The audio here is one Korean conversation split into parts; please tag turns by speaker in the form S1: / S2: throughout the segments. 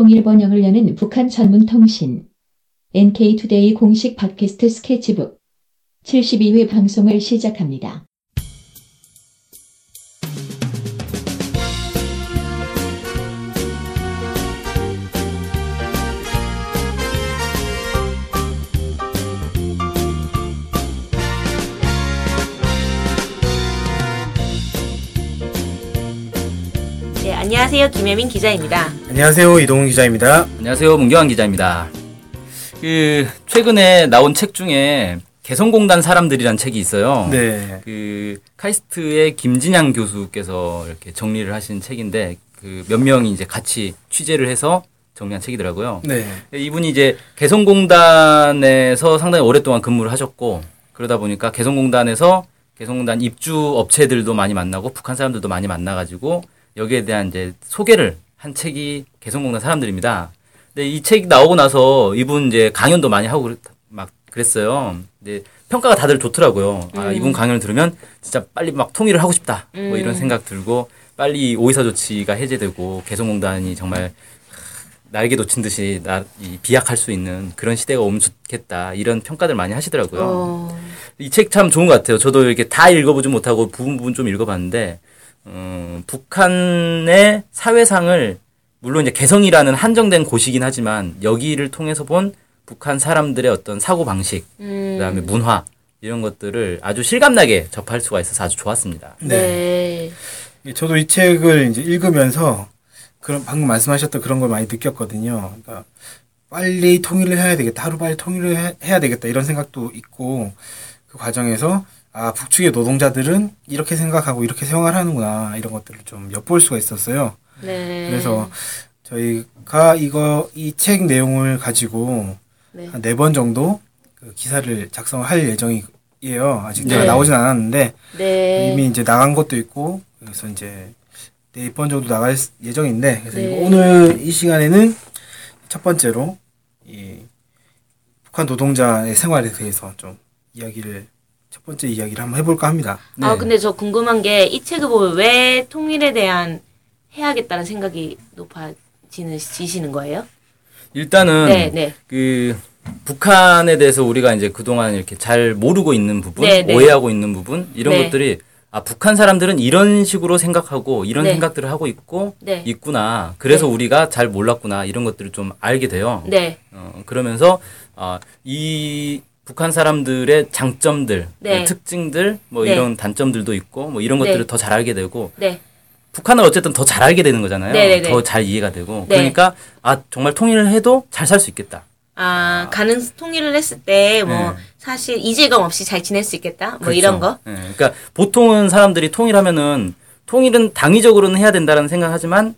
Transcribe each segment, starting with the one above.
S1: 통일 번영을 여는 북한 전문 통신 NK투데이 공식 팟캐스트 스케치북 72회 방송을 시작합니다.
S2: 안녕하세요. 김혜민 기자입니다.
S3: 안녕하세요 이동훈 기자입니다.
S4: 안녕하세요. 문경환 기자입니다. 그 최근에 나온 책 중에 개성공단 사람들이란 책이 있어요.
S3: 네.
S4: 그 카이스트의 김진양 교수께서 이렇게 정리를 하신 책인데 그 몇 명이 이제 같이 취재를 해서 정리한 책이더라고요.
S3: 네.
S4: 이분이 이제 개성공단에서 상당히 오랫동안 근무를 하셨고 그러다 보니까 개성공단에서 개성공단 입주 업체들도 많이 만나고 북한 사람들도 많이 만나가지고 여기에 대한 이제 소개를 한 책이 개성공단 사람들입니다. 근데 이 책 나오고 나서 이분 이제 강연도 많이 하고 막 그랬어요. 근데 평가가 다들 좋더라고요. 아, 이분 강연을 들으면 진짜 빨리 막 통일을 하고 싶다. 뭐 이런 생각 들고 빨리 오이사 조치가 해제되고 개성공단이 정말 날개 놓친 듯이 나, 이 비약할 수 있는 그런 시대가 오면 좋겠다. 이런 평가들 많이 하시더라고요.
S2: 어,
S4: 이책 참 좋은 것 같아요. 저도 이렇게 다 읽어보지 못하고 부분 부분 좀 읽어봤는데, 음, 북한의 사회상을 물론 이제 개성이라는 한정된 곳이긴 하지만 여기를 통해서 본 북한 사람들의 어떤 사고 방식,
S2: 음,
S4: 그다음에 문화 이런 것들을 아주 실감나게 접할 수가 있어서 아주 좋았습니다.
S2: 네.
S3: 예, 저도 이 책을 이제 읽으면서 그런 방금 말씀하셨던 그런 걸 많이 느꼈거든요. 그러니까 빨리 통일을 해야 되겠다. 하루 빨리 통일을 해, 해야 되겠다. 이런 생각도 있고 그 과정에서 아 북측의 노동자들은 이렇게 생각하고 이렇게 생활을 하는구나 이런 것들을 좀 엿볼 수가 있었어요.
S2: 네.
S3: 그래서 저희가 이거 이 책 내용을 가지고
S2: 네.
S3: 한네 번 정도 그 기사를 작성할 예정이에요. 아직
S4: 네.
S3: 다 나오진 않았는데
S2: 네.
S3: 이미 이제 나간 것도 있고 그래서 이제 네 번 정도 나갈 예정인데 그래서
S2: 네.
S3: 오늘 이 시간에는 첫 번째로 이 북한 노동자의 생활에 대해서 좀 이야기를 첫 번째 이야기를 한번 해볼까 합니다.
S2: 아,
S4: 네.
S2: 근데 저 궁금한 게 이 책을 보면 왜 통일에 대한 해야겠다는 생각이 높아지는 지시는 거예요?
S4: 일단은
S2: 네, 네.
S4: 그 북한에 대해서 우리가 이제 그동안 이렇게 잘 모르고 있는 부분,
S2: 네, 네.
S4: 오해하고 있는 부분 이런
S2: 네.
S4: 것들이 아 북한 사람들은 이런 식으로 생각하고 이런
S2: 네.
S4: 생각들을 하고 있고
S2: 네.
S4: 있구나. 그래서
S2: 네.
S4: 우리가 잘 몰랐구나 이런 것들을 좀 알게 돼요.
S2: 네.
S4: 어, 그러면서 아, 이 북한 사람들의 장점들,
S2: 네.
S4: 특징들, 뭐
S2: 네.
S4: 이런 단점들도 있고 뭐 이런
S2: 네.
S4: 것들을 더 잘 알게 되고
S2: 네.
S4: 북한을 어쨌든 더 잘 알게 되는 거잖아요.
S2: 네, 네, 네.
S4: 더잘 이해가 되고
S2: 네.
S4: 그러니까 아 정말 통일을 해도 잘 살 수 있겠다.
S2: 아, 가는 통일을 했을 때뭐
S4: 네.
S2: 사실 이재감 없이 잘 지낼 수 있겠다. 뭐
S4: 그렇죠.
S2: 이런 거.
S4: 예, 그러니까 보통은 사람들이 통일하면은 통일은 당위적으로는 해야 된다는 생각하지만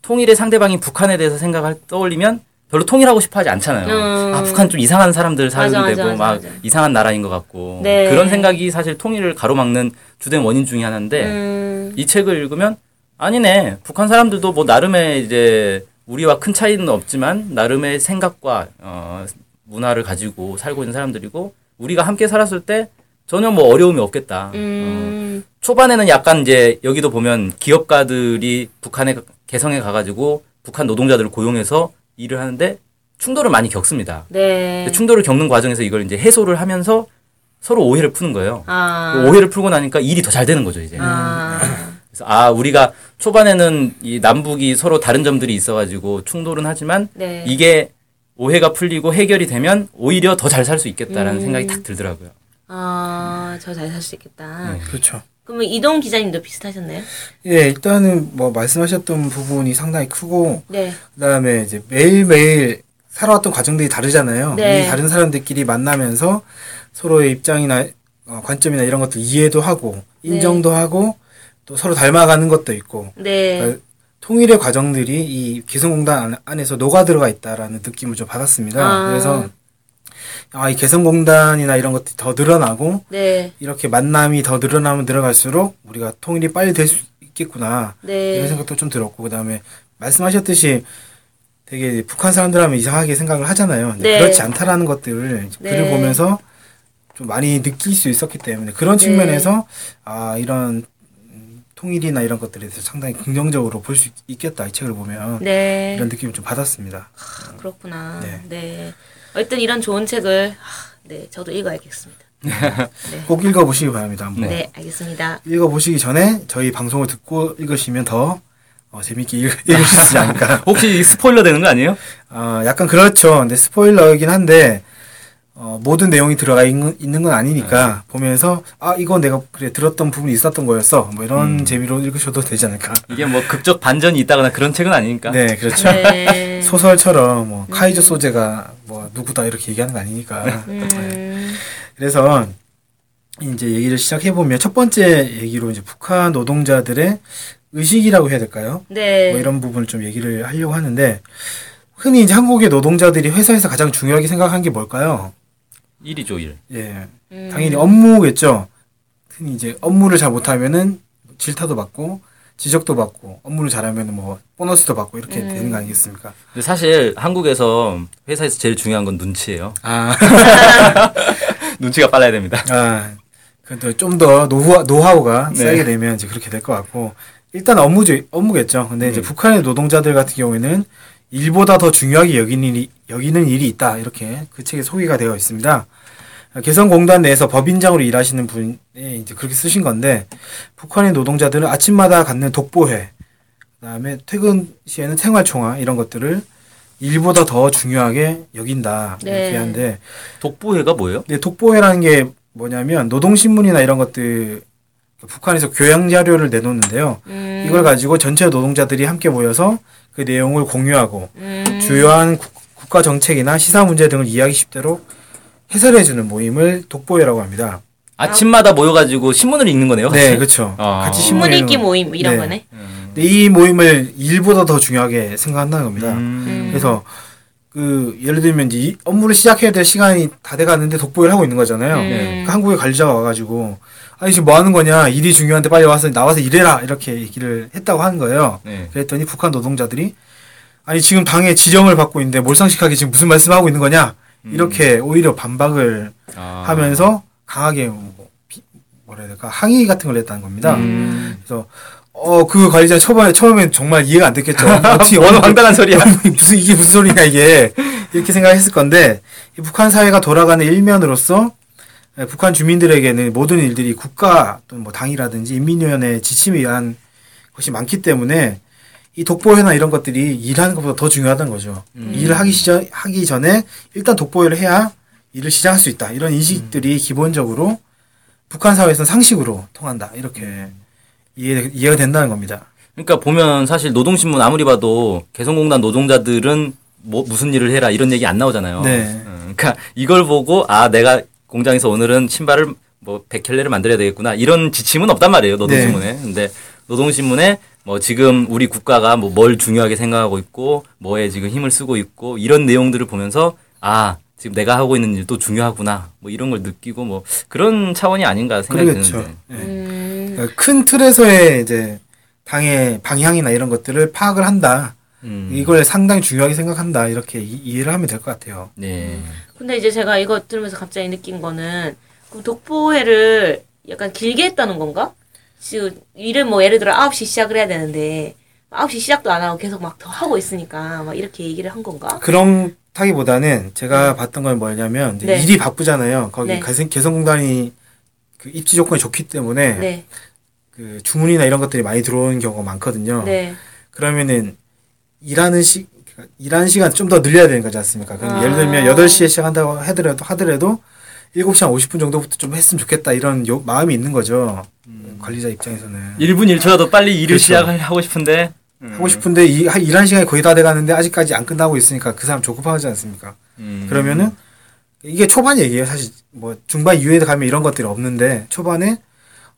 S4: 통일의 상대방인 북한에 대해서 생각을 떠올리면 별로 통일하고 싶어 하지 않잖아요.
S2: 음.
S4: 아, 북한 좀 이상한 사람들 살고
S2: 맞아,
S4: 되고
S2: 맞아,
S4: 막
S2: 맞아.
S4: 이상한 나라인 것 같고
S2: 네.
S4: 그런 생각이 사실 통일을 가로막는 주된 원인 중에 하나인데
S2: 음.
S4: 이 책을 읽으면 아니네 북한 사람들도 뭐 나름의 이제 우리와 큰 차이는 없지만 나름의 생각과 어, 문화를 가지고 살고 있는 사람들이고 우리가 함께 살았을 때 전혀 뭐 어려움이 없겠다. 어,
S2: 음.
S4: 초반에는 약간 이제 여기도 보면 기업가들이 북한에 개성에 가가지고 북한 노동자들을 고용해서 일을 하는데 충돌을 많이 겪습니다.
S2: 네.
S4: 충돌을 겪는 과정에서 이걸 이제 해소를 하면서 서로 오해를 푸는 거예요.
S2: 아.
S4: 그 오해를 풀고 나니까 일이 더 잘 되는 거죠 이제.
S2: 아.
S4: 그래서 아 우리가 초반에는 이 남북이 서로 다른 점들이 있어가지고 충돌은 하지만
S2: 네.
S4: 이게 오해가 풀리고 해결이 되면 오히려 더 잘 살 수 있겠다라는
S2: 음.
S4: 생각이 딱 들더라고요.
S2: 아, 저 잘 살 수 있겠다.
S4: 네.
S3: 그렇죠.
S2: 그러면 이동 기자님도 비슷하셨나요?
S3: 예, 일단은 뭐 말씀하셨던 부분이 상당히 크고
S2: 네.
S3: 그다음에 이제 매일매일 살아왔던 과정들이 다르잖아요.
S2: 네.
S3: 이 다른 사람들끼리 만나면서 서로의 입장이나 어, 관점이나 이런 것들 이해도 하고 인정도 하고 또 서로 닮아가는 것도 있고
S2: 네.
S3: 그러니까 통일의 과정들이 이 개성공단 안- 안에서 녹아 들어가 있다라는 느낌을 좀 받았습니다.
S2: 아.
S3: 그래서 아, 이 개성공단이나 이런 것들이 더 늘어나고
S2: 네.
S3: 이렇게 만남이 더 늘어나면 늘어갈수록 우리가 통일이 빨리 될 수 있겠구나
S2: 네.
S3: 이런 생각도 좀 들었고 그다음에 말씀하셨듯이 되게 북한 사람들 하면 이상하게 생각을 하잖아요.
S2: 네.
S3: 그렇지 않다라는 것들을
S2: 네.
S3: 글을 보면서 좀 많이 느낄 수 있었기 때문에 그런
S2: 네.
S3: 측면에서 아 이런 음, 통일이나 이런 것들에 대해서 상당히 긍정적으로 볼 수 있겠다 이 책을 보면
S2: 네.
S3: 이런 느낌을 좀 받았습니다.
S2: 아, 그렇구나.
S3: 네.
S2: 네. 어쨌든 이런 좋은 책을 하, 네, 저도 읽어야겠습니다.
S3: 꼭 읽어보시기 바랍니다. 한번
S2: 네, 알겠습니다.
S3: 읽어보시기 전에 저희 방송을 듣고 읽으시면 더 어, 재밌게 읽, 읽을 수 있지 않을까.
S4: 혹시 스포일러 되는 거 아니에요?
S3: 어, 약간 그렇죠. 근데 스포일러이긴 한데 어, 모든 내용이 들어가 있는, 있는 건 아니니까 보면서 아 이거 내가 그래 들었던 부분이 있었던 거였어. 뭐 이런 재미로 읽으셔도 되지 않을까.
S4: 이게 뭐 극적 반전이 있다거나 그런 책은 아니니까.
S3: 네, 그렇죠.
S2: 네.
S3: 소설처럼 뭐 카이조 소재가 뭐 누구다 이렇게 얘기하는 거 아니니까.
S2: 음,
S3: 그래서 이제 얘기를 시작해 보면 첫 번째 얘기로 이제 북한 노동자들의 의식이라고 해야 될까요?
S2: 네.
S3: 뭐 이런 부분을 좀 얘기를 하려고 하는데 흔히 이제 한국의 노동자들이 회사에서 가장 중요하게 생각한 게 뭘까요?
S4: 일이죠, 일.
S3: 예,
S2: 음,
S3: 당연히 업무겠죠. 흔히 이제 업무를 잘 못하면은 질타도 받고 지적도 받고 업무를 잘하면 뭐 보너스도 받고 이렇게
S2: 음.
S3: 되는 거 아니겠습니까?
S4: 근데 사실 한국에서 회사에서 제일 중요한 건 눈치예요.
S3: 아,
S4: 눈치가 빨라야 됩니다.
S3: 아, 근데 좀 더 노후, 노하우가
S4: 네.
S3: 쌓이게 되면 이제 그렇게 될 것 같고, 일단 업무죠, 업무겠죠. 근데 이제
S4: 음.
S3: 북한의 노동자들 같은 경우에는 일보다 더 중요하게 여기는 일이, 여기는 일이 있다. 이렇게 그 책에 소개가 되어 있습니다. 개성공단 내에서 법인장으로 일하시는 분이 이제 그렇게 쓰신 건데, 북한의 노동자들은 아침마다 갖는 독보회, 그 다음에 퇴근 시에는 생활총화, 이런 것들을 일보다 더 중요하게 여긴다. 이렇게
S2: 네.
S3: 하는데,
S4: 독보회가 뭐예요?
S3: 네, 독보회라는 게 뭐냐면 노동신문이나 이런 것들 북한에서 교양 자료를 내놓는데요.
S2: 음,
S3: 이걸 가지고 전체 노동자들이 함께 모여서 그 내용을 공유하고
S2: 음,
S3: 주요한 국- 국가 정책이나 시사 문제 등을 이해하기 쉽도록 해설해주는 모임을 독보회라고 합니다.
S4: 아침마다 모여가지고 신문을 읽는 거네요.
S3: 네, 그렇죠.
S4: 아.
S3: 같이
S2: 신문
S3: 신문
S2: 읽기 모임 이런
S3: 네.
S2: 거네.
S3: 근데 이 모임을 일보다 더 중요하게 생각한다는 겁니다.
S4: 음.
S3: 그래서 그 예를 들면 이제 이 업무를 시작해야 될 시간이 다 돼가는데 독보회를 하고 있는 거잖아요.
S2: 음.
S3: 그러니까 한국에 관리자가 와가지고 아니 지금 뭐 하는 거냐 일이 중요한데 빨리 와서 나와서 일해라 이렇게 얘기를 했다고 하는 거예요.
S4: 네.
S3: 그랬더니 북한 노동자들이 아니 지금 당의 지령을 받고 있는데 몰상식하게 지금 무슨 말씀하고 있는 거냐 이렇게 오히려 반박을
S4: 아.
S3: 하면서 강하게 뭐 비- 뭐라 해야 될까 항의 같은 걸 했다는 겁니다.
S4: 음.
S3: 그래서 어 그 관리자 초반에 처음엔 정말 이해가 안 됐겠죠.
S4: 뭔
S3: 어느-
S4: 황당한 소리야.
S3: 무슨 이게 무슨 소리냐 이게 이렇게 생각했을 건데 이 북한 사회가 돌아가는 일면으로서 예, 북한 주민들에게는 모든 일들이 국가 또는 뭐 당이라든지 인민위원회 지침에 의한 것이 많기 때문에 이 독보회나 이런 것들이 일하는 것보다 더 중요하다는 거죠. 일을 하기 시전 하기 전에 일단 독보회를 해야 일을 시작할 수 있다. 이런 인식들이 기본적으로 북한 사회에서는 상식으로 통한다. 이렇게 이해 이해가 된다는 겁니다.
S4: 그러니까 보면 사실 노동신문 아무리 봐도 개성공단 노동자들은 뭐 무슨 일을 해라 이런 얘기 안 나오잖아요.
S3: 네.
S4: 음, 그러니까 이걸 보고 아 내가 공장에서 오늘은 신발을 뭐 100켤레를 만들어야 되겠구나 이런 지침은 없단 말이에요 노동신문에. 근데 노동신문에 뭐 지금 우리 국가가 뭐 뭘 중요하게 생각하고 있고 뭐에 지금 힘을 쓰고 있고 이런 내용들을 보면서 아 지금 내가 하고 있는 일도 중요하구나 뭐 이런 걸 느끼고 뭐 그런 차원이 아닌가 생각이
S3: 그러겠죠.
S4: 드는데.
S2: 음,
S3: 그러니까 큰 틀에서의 이제 당의 방향이나 이런 것들을 파악을 한다.
S4: 음.
S3: 이걸 상당히 중요하게 생각한다. 이렇게 이, 이해를 하면 될 것 같아요.
S4: 네.
S2: 근데 이제 제가 이거 들으면서 갑자기 느낀 거는 그 독보회를 약간 길게 했다는 건가? 지금 일을 뭐 예를 들어 9시 시작을 해야 되는데 9시 시작도 안 하고 계속 막 더 하고 있으니까 막 이렇게 얘기를 한 건가?
S3: 그런 타기보다는 제가 봤던 건 뭐냐면 이제
S2: 네.
S3: 일이 바쁘잖아요. 거기
S2: 네.
S3: 개성, 개성공단이 그 입지 조건이 좋기 때문에
S2: 네.
S3: 그 주문이나 이런 것들이 많이 들어오는 경우가 많거든요.
S2: 네.
S3: 그러면은 일하는 시 그러니까 일하는 시간 좀 더 늘려야 되는 거지 않습니까? 그럼
S2: 아.
S3: 예를 들면 8시에 시작한다고 하더라도 하더라도 7시 한 50분 정도부터 좀 했으면 좋겠다 이런 요- 마음이 있는 거죠. 관리자 입장에서는
S4: 1분 1초라도 빨리 일을
S3: 그렇죠.
S4: 시작하고 싶은데
S3: 하고 싶은데 이 하- 일하는 시간이 거의 다 돼 가는데 아직까지 안 끝나고 있으니까 그 사람 조급하지 않습니까?
S4: 음.
S3: 그러면은 이게 초반 얘기예요. 사실 뭐 중반 이후에 가면 이런 것들이 없는데 초반에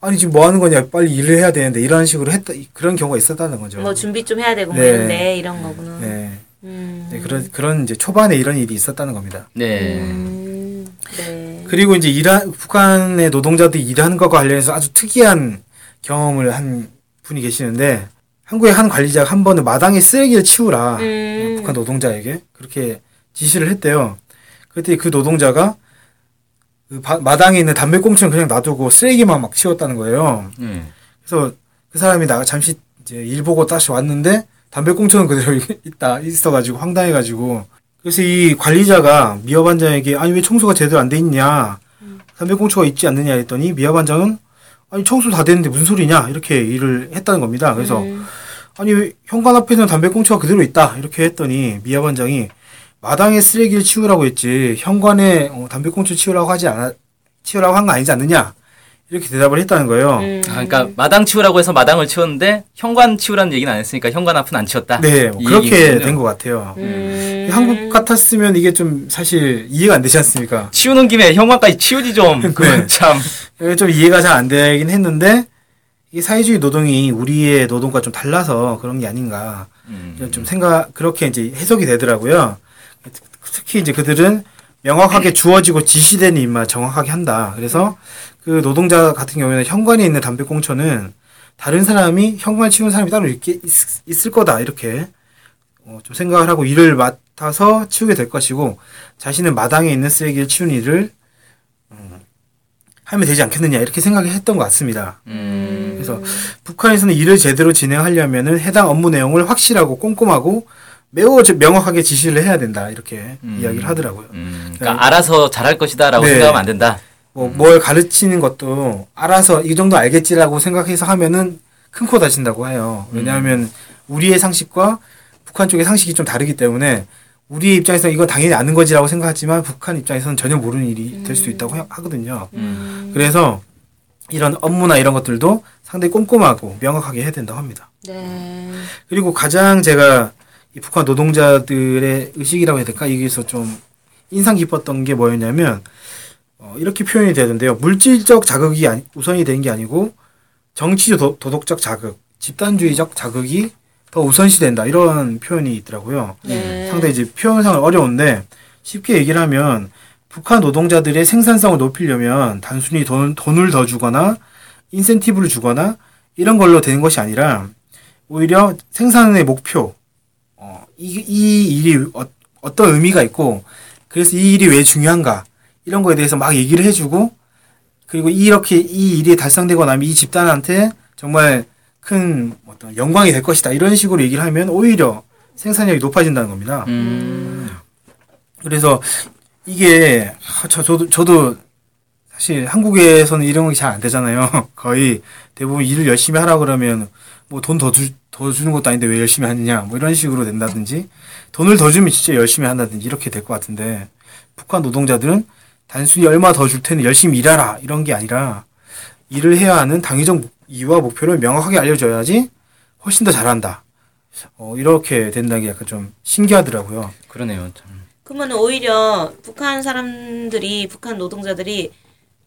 S3: 아니 지금 뭐 하는 거냐 빨리 일을 해야 되는데 이런 식으로 했다 그런 경우가 있었다는 거죠.
S2: 뭐 준비 좀 해야 되고 뭐
S3: 네.
S2: 이런데 이런 거구나.
S3: 네.
S2: 음.
S3: 네, 그런 그런 이제 초반에 이런 일이 있었다는 겁니다.
S4: 네.
S2: 음. 네.
S3: 그리고 이제 일하, 북한의 노동자들이 일하는 것과 관련해서 아주 특이한 경험을 한 분이 계시는데 한국의 한 관리자가 한 번은 마당에 쓰레기를 치우라
S2: 음.
S3: 북한 노동자에게 그렇게 지시를 했대요. 그때 그 노동자가 그 바- 마당에 있는 담배꽁초는 그냥 놔두고 쓰레기만 막 치웠다는 거예요.
S4: 음.
S3: 그래서 그 사람이 나 잠시 이제 일 보고 다시 왔는데 담배꽁초는 그대로 있다 있어가지고 황당해가지고 그래서 이 관리자가 미화 반장에게 아니 왜 청소가 제대로 안 돼 있냐 담배꽁초가 있지 않느냐 했더니 미화 반장은 아니 청소 다 됐는데 무슨 소리냐 이렇게 일을 했다는 겁니다. 그래서
S2: 음.
S3: 아니 왜 현관 앞에는 담배꽁초가 그대로 있다 이렇게 했더니 미화 반장이 마당에 쓰레기를 치우라고 했지 현관에 어, 담배꽁초 치우라고 하지 않아 치우라고 한 거 아니지 않느냐 이렇게 대답을 했다는 거예요.
S2: 음.
S4: 아, 그러니까 마당 치우라고 해서 마당을 치웠는데 현관 치우라는 얘기는 안 했으니까 현관 앞은 안 치웠다.
S3: 네,
S4: 뭐이
S3: 그렇게. 된 것 같아요.
S2: 음.
S3: 한국 같았으면 이게 좀 사실 이해가 안 되지 않습니까?
S4: 치우는 김에 현관까지 치우지 좀.
S3: 네.
S4: 참.
S3: 좀 이해가 잘 안 되긴 했는데 이 사회주의 노동이 우리의 노동과 좀 달라서 그런 게 아닌가
S4: 음.
S3: 좀 생각 그렇게 이제 해석이 되더라고요. 특히 이제 그들은 명확하게 주어지고 지시되는 일만 정확하게 한다. 그래서 그 노동자 같은 경우에는 현관에 있는 담배꽁초는 다른 사람이 현관 치우는 사람이 따로 있, 있을 거다 이렇게 어, 좀 생각을 하고 일을 맡아서 치우게 될 것이고 자신은 마당에 있는 쓰레기를 치우는 일을 음, 하면 되지 않겠느냐 이렇게 생각을 했던 것 같습니다.
S4: 음.
S3: 그래서 북한에서는 일을 제대로 진행하려면은 해당 업무 내용을 확실하고 꼼꼼하고 매우 저- 명확하게 지시를 해야 된다 이렇게
S4: 음.
S3: 이야기를 하더라고요.
S4: 음. 그러니까 알아서 잘할 것이다라고
S3: 네.
S4: 생각하면 안 된다.
S3: 뭐뭘 가르치는 것도 알아서 이 정도 알겠지라고 생각해서 하면은 큰 코 다친다고 해요. 왜냐하면 우리의 상식과 북한 쪽의 상식이 좀 다르기 때문에 우리 입장에서 이건 당연히 아는 거지라고 생각하지만 북한 입장에서는 전혀 모르는 일이 될 수도 있다고 하- 하거든요.
S2: 음.
S3: 그래서 이런 업무나 이런 것들도 상당히 꼼꼼하고 명확하게 해야 된다고 합니다.
S2: 네.
S3: 그리고 가장 제가 이 북한 노동자들의 의식이라고 해야 될까? 여기서 좀 인상 깊었던 게 뭐였냐면, 어, 이렇게 표현이 되던데요. 물질적 자극이 아니- 우선이 되는 게 아니고, 정치 도, 도덕적 자극, 집단주의적 자극이 더 우선시 된다. 이런 표현이 있더라고요.
S2: 네.
S3: 상당히 이제 표현상은 어려운데, 쉽게 얘기를 하면, 북한 노동자들의 생산성을 높이려면 단순히 돈, 돈을 더 주거나, 인센티브를 주거나, 이런 걸로 되는 것이 아니라, 오히려 생산의 목표, 어, 이, 이 일이 어, 떤 의미가 있고, 그래서 이 일이 왜 중요한가, 이런 거에 대해서 막 얘기를 해주고, 그리고 이렇게 이 일이 달성되고 나면 이 집단한테 정말 큰 어떤 영광이 될 것이다. 이런 식으로 얘기를 하면 오히려 생산력이 높아진다는 겁니다.
S4: 음.
S3: 그래서 이게 아, 저, 저도 저도 사실 한국에서는 이런 게 잘 안 되잖아요. 거의 대부분 일을 열심히 하라 그러면 뭐 돈 더 주, 더 주는 것도 아닌데 왜 열심히 하느냐 뭐 이런 식으로 된다든지 돈을 더 주면 진짜 열심히 한다든지 이렇게 될 것 같은데 북한 노동자들은 단순히 얼마 더 줄 테니 열심히 일하라 이런 게 아니라 일을 해야 하는 당위적 이유와 목표를 명확하게 알려줘야지 훨씬 더 잘한다. 어, 이렇게 된다는 게 약간 좀 신기하더라고요.
S4: 그러네요. 참.
S2: 그러면 오히려 북한 사람들이 북한 노동자들이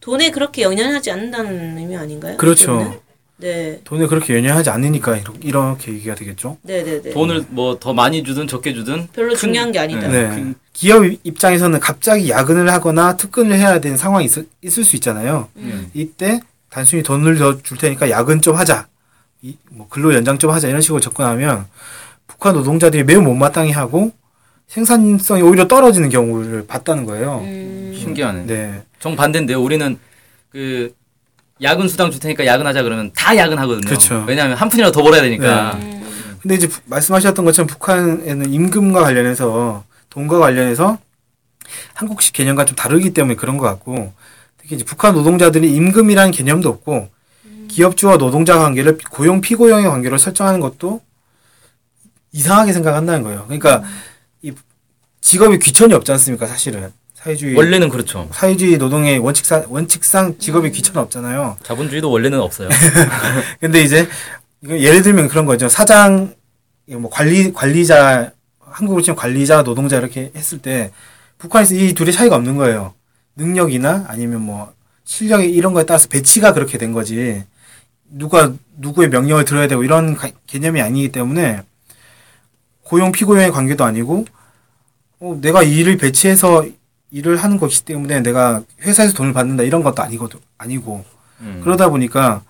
S2: 돈에 그렇게 연연하지 않는다는 의미 아닌가요?
S3: 그렇죠.
S2: 네.
S3: 돈에 그렇게 연연하지 않으니까 이렇게, 이렇게 얘기가 되겠죠.
S2: 네, 네, 네.
S4: 돈을 뭐 더 많이 주든 적게 주든
S2: 별로
S4: 큰-
S2: 중요한 게 아니다.
S3: 네.
S4: 그-
S3: 기업 입장에서는 갑자기 야근을 하거나 특근을 해야 되는 상황이 있, 있을 수 있잖아요.
S2: 음.
S3: 이때 단순히 돈을 더 줄 테니까 야근 좀 하자. 이, 뭐 근로 연장 좀 하자. 이런 식으로 접근하면 북한 노동자들이 매우 못마땅해 하고 생산성이 오히려 떨어지는 경우를 봤다는 거예요.
S2: 음.
S4: 신기하네.
S3: 네.
S4: 정 반대인데요. 우리는 그 야근 수당 줄 테니까 야근하자 그러면 다 야근하거든요.
S3: 그렇죠.
S4: 왜냐하면 한 푼이라도 더 벌어야 되니까.
S2: 음.
S3: 근데 이제 부- 말씀하셨던 것처럼 북한에는 임금과 관련해서 돈과 관련해서 한국식 개념과 좀 다르기 때문에 그런 것 같고 특히 이제 북한 노동자들이 임금이라는 개념도 없고 기업주와 노동자 관계를 고용 피고용의 관계로 설정하는 것도 이상하게 생각한다는 거예요. 그러니까 이 직업이 귀천이 없지 않습니까? 사실은 사회주의
S4: 원래는 그렇죠.
S3: 사회주의 노동의 원칙상 원칙상 직업이 귀천 없잖아요.
S4: 자본주의도 원래는 없어요.
S3: 근데 이제 예를 들면 그런 거죠. 사장, 뭐 관리 관리자 한국으로 치면 관리자, 노동자 이렇게 했을 때 북한에서 이 둘의 차이가 없는 거예요. 능력이나 아니면 뭐 실력이 이런 거에 따라서 배치가 그렇게 된 거지. 누가 누구의 명령을 들어야 되고 이런 가- 개념이 아니기 때문에 고용 피고용의 관계도 아니고 어, 내가 이 일을 배치해서 일을 하는 것이기 때문에 내가 회사에서 돈을 받는다 이런 것도 아니거든 아니고
S4: 음.
S3: 그러다 보니까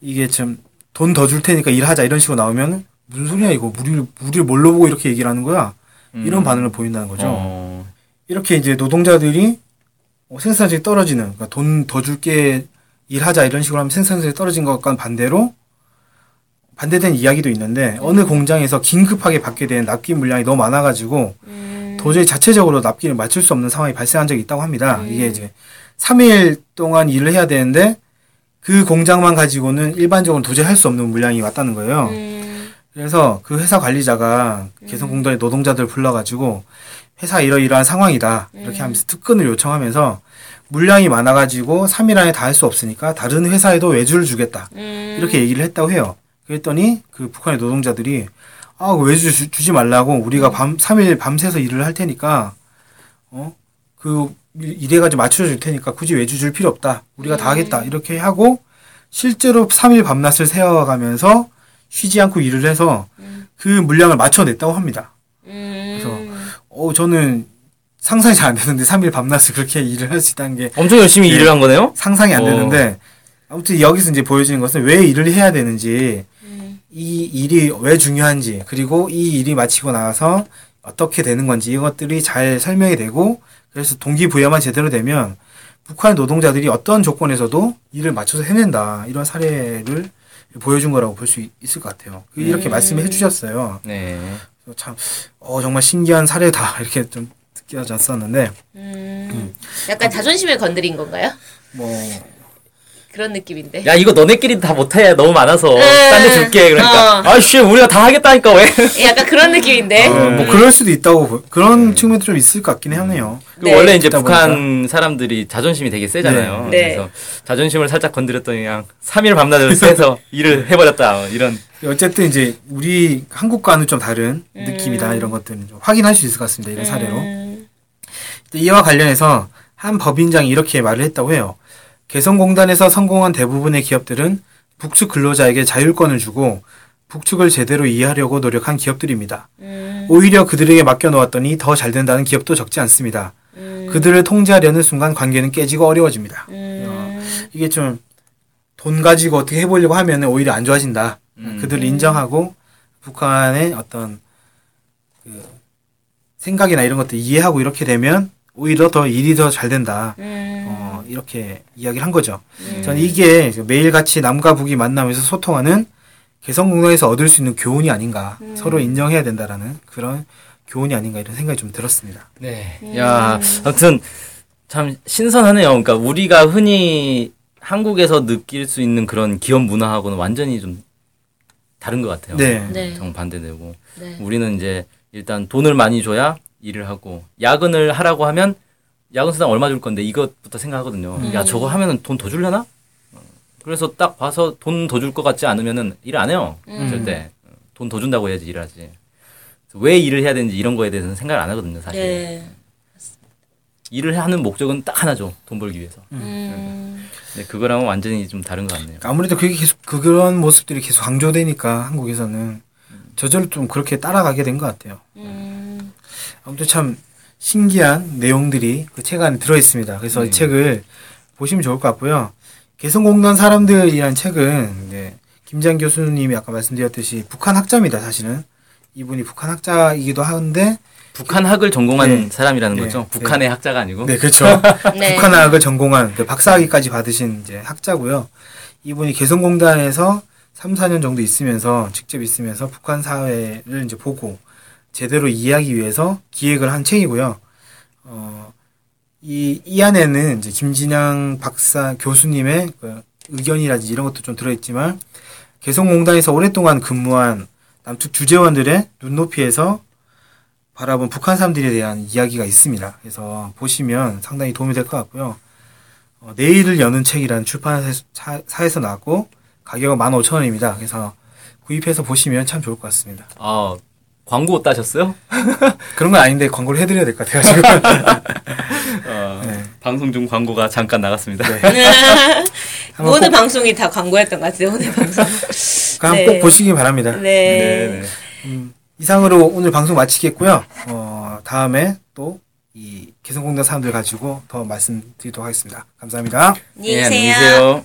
S3: 이게 좀 돈 더 줄 테니까 일하자 이런 식으로 나오면 무슨 소리야 이거 우리를 우리를 뭘로 보고 이렇게 얘기를 하는 거야 이런 반응을 보인다는 거죠.
S4: 어.
S3: 이렇게 이제 노동자들이 어, 생산성이 떨어지는 그러니까 돈 더 줄게 일하자 이런 식으로 하면 생산성이 떨어진 것과는 반대로 반대된 이야기도 있는데 어느 공장에서 긴급하게 받게 된 납기 물량이 너무 많아가지고
S2: 음.
S3: 도저히 자체적으로 납기를 맞출 수 없는 상황이 발생한 적이 있다고 합니다. 이게 이제 3일 동안 일을 해야 되는데 그 공장만 가지고는 일반적으로 도저히 할 수 없는 물량이 왔다는 거예요.
S2: 음.
S3: 그래서 그 회사 관리자가 개성공단의 노동자들 불러가지고 회사 이러이러한 상황이다 이렇게 하면서 특근을 요청하면서 물량이 많아가지고 3일 안에 다 할 수 없으니까 다른 회사에도 외주를 주겠다
S2: 음.
S3: 이렇게 얘기를 했다고 해요. 그랬더니 그 북한의 노동자들이 아 외주 주, 주지 말라고 우리가 밤 3일 밤새서 일을 할 테니까 어 그 이래가지고 맞춰줄 테니까 굳이 외주 줄 필요 없다 우리가 다 하겠다 이렇게 하고 실제로 3일 밤낮을 세워가면서 쉬지 않고 일을 해서 그 물량을 맞춰냈다고 합니다.
S2: 음.
S3: 어, 저는 상상이 잘 안 되는데 3일 밤낮을 그렇게 일을 할 수 있다는 게
S4: 엄청 열심히
S3: 네.
S4: 일을 한 거네요?
S3: 상상이 안
S4: 어.
S3: 되는데 아무튼 여기서 이제 보여지는 것은 왜 일을 해야 되는지
S2: 음.
S3: 이 일이 왜 중요한지 그리고 이 일이 마치고 나서 어떻게 되는 건지 이것들이 잘 설명이 되고 그래서 동기부여만 제대로 되면 북한 노동자들이 어떤 조건에서도 일을 맞춰서 해낸다 이런 사례를 보여준 거라고 볼 수 있을 것 같아요. 이렇게
S2: 음.
S3: 말씀해 주셨어요.
S4: 네.
S3: 참, 어, 정말 신기한 사례다. 이렇게 좀 느껴졌었는데,
S2: 음. 약간 자존심을 건드린 건가요?
S3: 뭐,
S2: 그런 느낌인데.
S4: 야, 이거 너네끼리 다 못해. 너무 많아서.
S2: 음.
S4: 딴데 줄게. 그러니까.
S2: 어.
S4: 아씨, 우리가 다 하겠다니까, 왜?
S2: 약간 그런 느낌인데.
S3: 어, 뭐, 그럴 수도 있다고, 보- 그런 측면도 좀 있을 것 같긴 하네요.
S2: 네.
S4: 원래 이제 북한 사람들이 자존심이 되게 세잖아요.
S2: 네. 네.
S4: 그래서 자존심을 살짝 건드렸더니 그냥 3일 밤낮을 세서 일을 해버렸다. 이런.
S3: 어쨌든 이제, 우리 한국과는 좀 다른 느낌이다. 이런 것들은 좀 확인할 수 있을 것 같습니다. 이런 사례로.
S2: 음.
S3: 이와 관련해서 한 법인장이 이렇게 말을 했다고 해요. 개성공단에서 성공한 대부분의 기업들은 북측 근로자에게 자율권을 주고 북측을 제대로 이해하려고 노력한 기업들입니다.
S2: 음.
S3: 오히려 그들에게 맡겨놓았더니 더 잘 된다는 기업도 적지 않습니다.
S2: 음.
S3: 그들을 통제하려는 순간 관계는 깨지고 어려워집니다.
S2: 음.
S3: 이게 좀 돈 가지고 어떻게 해보려고 하면 오히려 안 좋아진다.
S4: 음.
S3: 그들을 인정하고 북한의 어떤 그 생각이나 이런 것들 이해하고 이렇게 되면 오히려 더 일이 더 잘 된다.
S2: 음.
S3: 어, 이렇게 이야기를 한 거죠. 저는 이게 매일같이 남과 북이 만나면서 소통하는 개성공단에서 얻을 수 있는 교훈이 아닌가. 서로 인정해야 된다라는 그런 교훈이 아닌가 이런 생각이 좀 들었습니다.
S4: 네. 야, 아무튼 참 신선하네요. 그러니까 우리가 흔히 한국에서 느낄 수 있는 그런 기업 문화하고는 완전히 좀 다른 것 같아요.
S3: 네.
S2: 네.
S4: 정반대되고.
S2: 네.
S4: 우리는 이제 일단 돈을 많이 줘야 일을 하고 야근을 하라고 하면 야근 수당 얼마 줄 건데 이것부터 생각하거든요.
S2: 음.
S4: 야 저거 하면은 돈 더 줄려나? 어, 그래서 딱 봐서 돈 더 줄 것 같지 않으면은 일 안 해요.
S2: 음.
S4: 절대 돈 더 준다고 해야지 일하지. 왜 일을 해야 되는지 이런 거에 대해서는 생각을 안 하거든요. 사실
S2: 네.
S4: 일을 하는 목적은 딱 하나죠. 돈 벌기 위해서.
S2: 음.
S4: 근데 그거랑은 완전히 좀 다른 것 같네요.
S3: 아무래도 그게 계속 그- 그런 모습들이 계속 강조되니까 한국에서는 저절로 좀 그렇게 따라가게 된 것 같아요.
S2: 음.
S3: 아무튼 참 신기한 내용들이 그 책 안에 들어 있습니다. 그래서 이 책을 보시면 좋을 것 같고요. 개성공단 사람들이라는 책은 이제 김장 교수님이 아까 말씀드렸듯이 북한 학자입니다. 사실은 이분이 북한 학자이기도 한데
S4: 북한 학을 전공한
S3: 네.
S4: 사람이라는
S3: 네.
S4: 거죠. 북한의 학자가 아니고.
S3: 네 그렇죠.
S2: 네.
S3: 북한학을 전공한 그 박사학위까지 받으신 이제 학자고요. 이분이 개성공단에서 3, 4년 정도 있으면서 직접 있으면서 북한 사회를 이제 보고 제대로 이해하기 위해서 기획을 한 책이고요. 어, 이, 이 안에는 이제 김진양 박사 교수님의 그 의견이라든지 이런 것도 좀 들어있지만 개성공단에서 오랫동안 근무한 남측 주재원들의 눈높이에서 바라본 북한 사람들에 대한 이야기가 있습니다. 그래서 보시면 상당히 도움이 될 것 같고요. 어, 내일을 여는 책이라는 출판사에서 나왔고 가격은 15,000원입니다. 그래서 구입해서 보시면 참 좋을 것 같습니다.
S4: 아 광고 따셨어요?
S3: 그런 건 아닌데 광고를 해드려야 될 것 같아요. 지금.
S4: 어,
S3: 네.
S4: 방송 중 광고가 잠깐 나갔습니다.
S3: 한번
S2: 모든
S3: 꼭,
S2: 방송이 다 광고였던 것 같아요, 오늘 방송.
S3: 한번
S2: 네.
S3: 꼭 보시기 바랍니다.
S2: 네.
S4: 네.
S3: 이상으로 오늘 방송 마치겠고요. 어, 다음에 또 이 개성공단 사람들 가지고 더 말씀드리도록 하겠습니다. 감사합니다.
S2: 안녕히
S4: 예,
S2: 계세요.
S4: 안녕히 계세요.